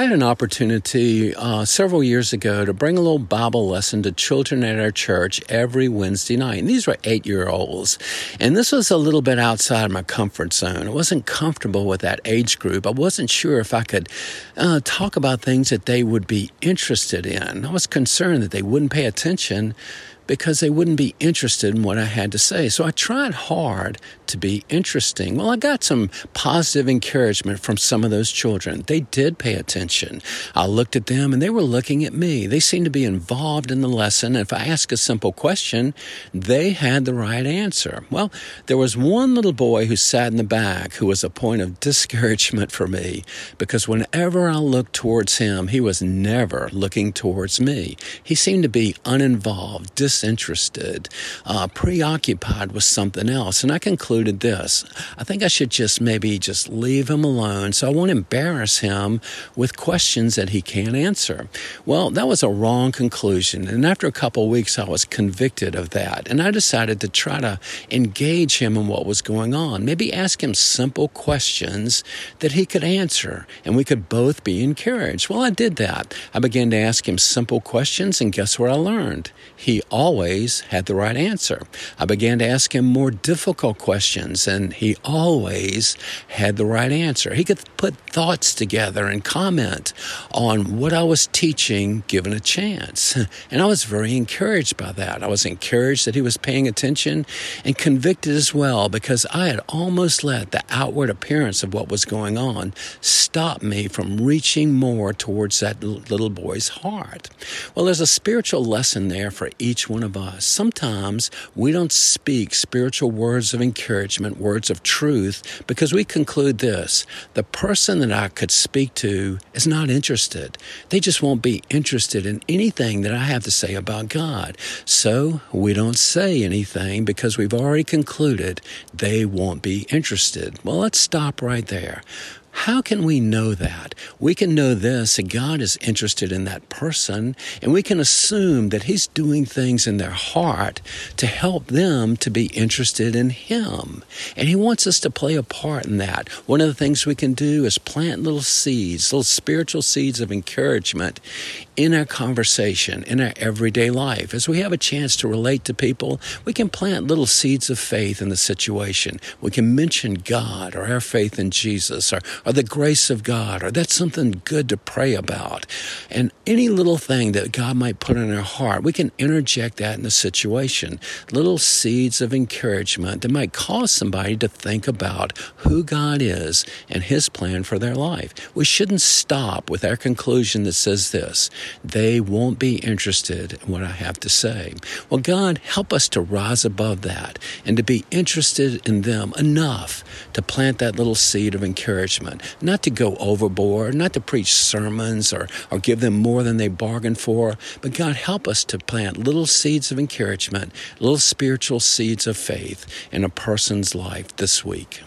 I had an opportunity uh, several years ago to bring a little Bible lesson to children at our church every Wednesday night. And these were eight year olds. And this was a little bit outside of my comfort zone. I wasn't comfortable with that age group. I wasn't sure if I could uh, talk about things that they would be interested in. I was concerned that they wouldn't pay attention because they wouldn't be interested in what I had to say. So I tried hard to be interesting. Well, I got some positive encouragement from some of those children. They did pay attention. I looked at them and they were looking at me. They seemed to be involved in the lesson. And if I asked a simple question, they had the right answer. Well, there was one little boy who sat in the back who was a point of discouragement for me because whenever I looked towards him, he was never looking towards me. He seemed to be uninvolved, dis disinterested, uh, preoccupied with something else. And I concluded this I think I should just maybe just leave him alone so I won't embarrass him with questions that he can't answer. Well, that was a wrong conclusion. And after a couple weeks, I was convicted of that. And I decided to try to engage him in what was going on. Maybe ask him simple questions that he could answer and we could both be encouraged. Well, I did that. I began to ask him simple questions, and guess what I learned? He always always had the right answer. I began to ask him more difficult questions, and he always had the right answer. He could put thoughts together and comment on what I was teaching given a chance. And I was very encouraged by that. I was encouraged that he was paying attention and convicted as well because I had almost let the outward appearance of what was going on stop me from reaching more towards that little boy's heart. Well, there's a spiritual lesson there for each one of us. Sometimes we don't speak spiritual words of encouragement, words of truth, because we conclude this the person that I could speak to is not interested. They just won't be interested in anything that I have to say about God. So we don't say anything because we've already concluded they won't be interested. Well, let's stop right there. How can we know that? We can know this that God is interested in that person, and we can assume that He's doing things in their heart to help them to be interested in Him. And He wants us to play a part in that. One of the things we can do is plant little seeds, little spiritual seeds of encouragement in our conversation, in our everyday life. As we have a chance to relate to people, we can plant little seeds of faith in the situation. We can mention God or our faith in Jesus or or the grace of God, or that's something good to pray about. And any little thing that God might put in our heart, we can interject that in the situation. Little seeds of encouragement that might cause somebody to think about who God is and His plan for their life. We shouldn't stop with our conclusion that says this they won't be interested in what I have to say. Well, God, help us to rise above that and to be interested in them enough to plant that little seed of encouragement not to go overboard, not to preach sermons or, or give them more than they bargained for, but God, help us to plant little seeds of encouragement, little spiritual seeds of faith in a person's life this week.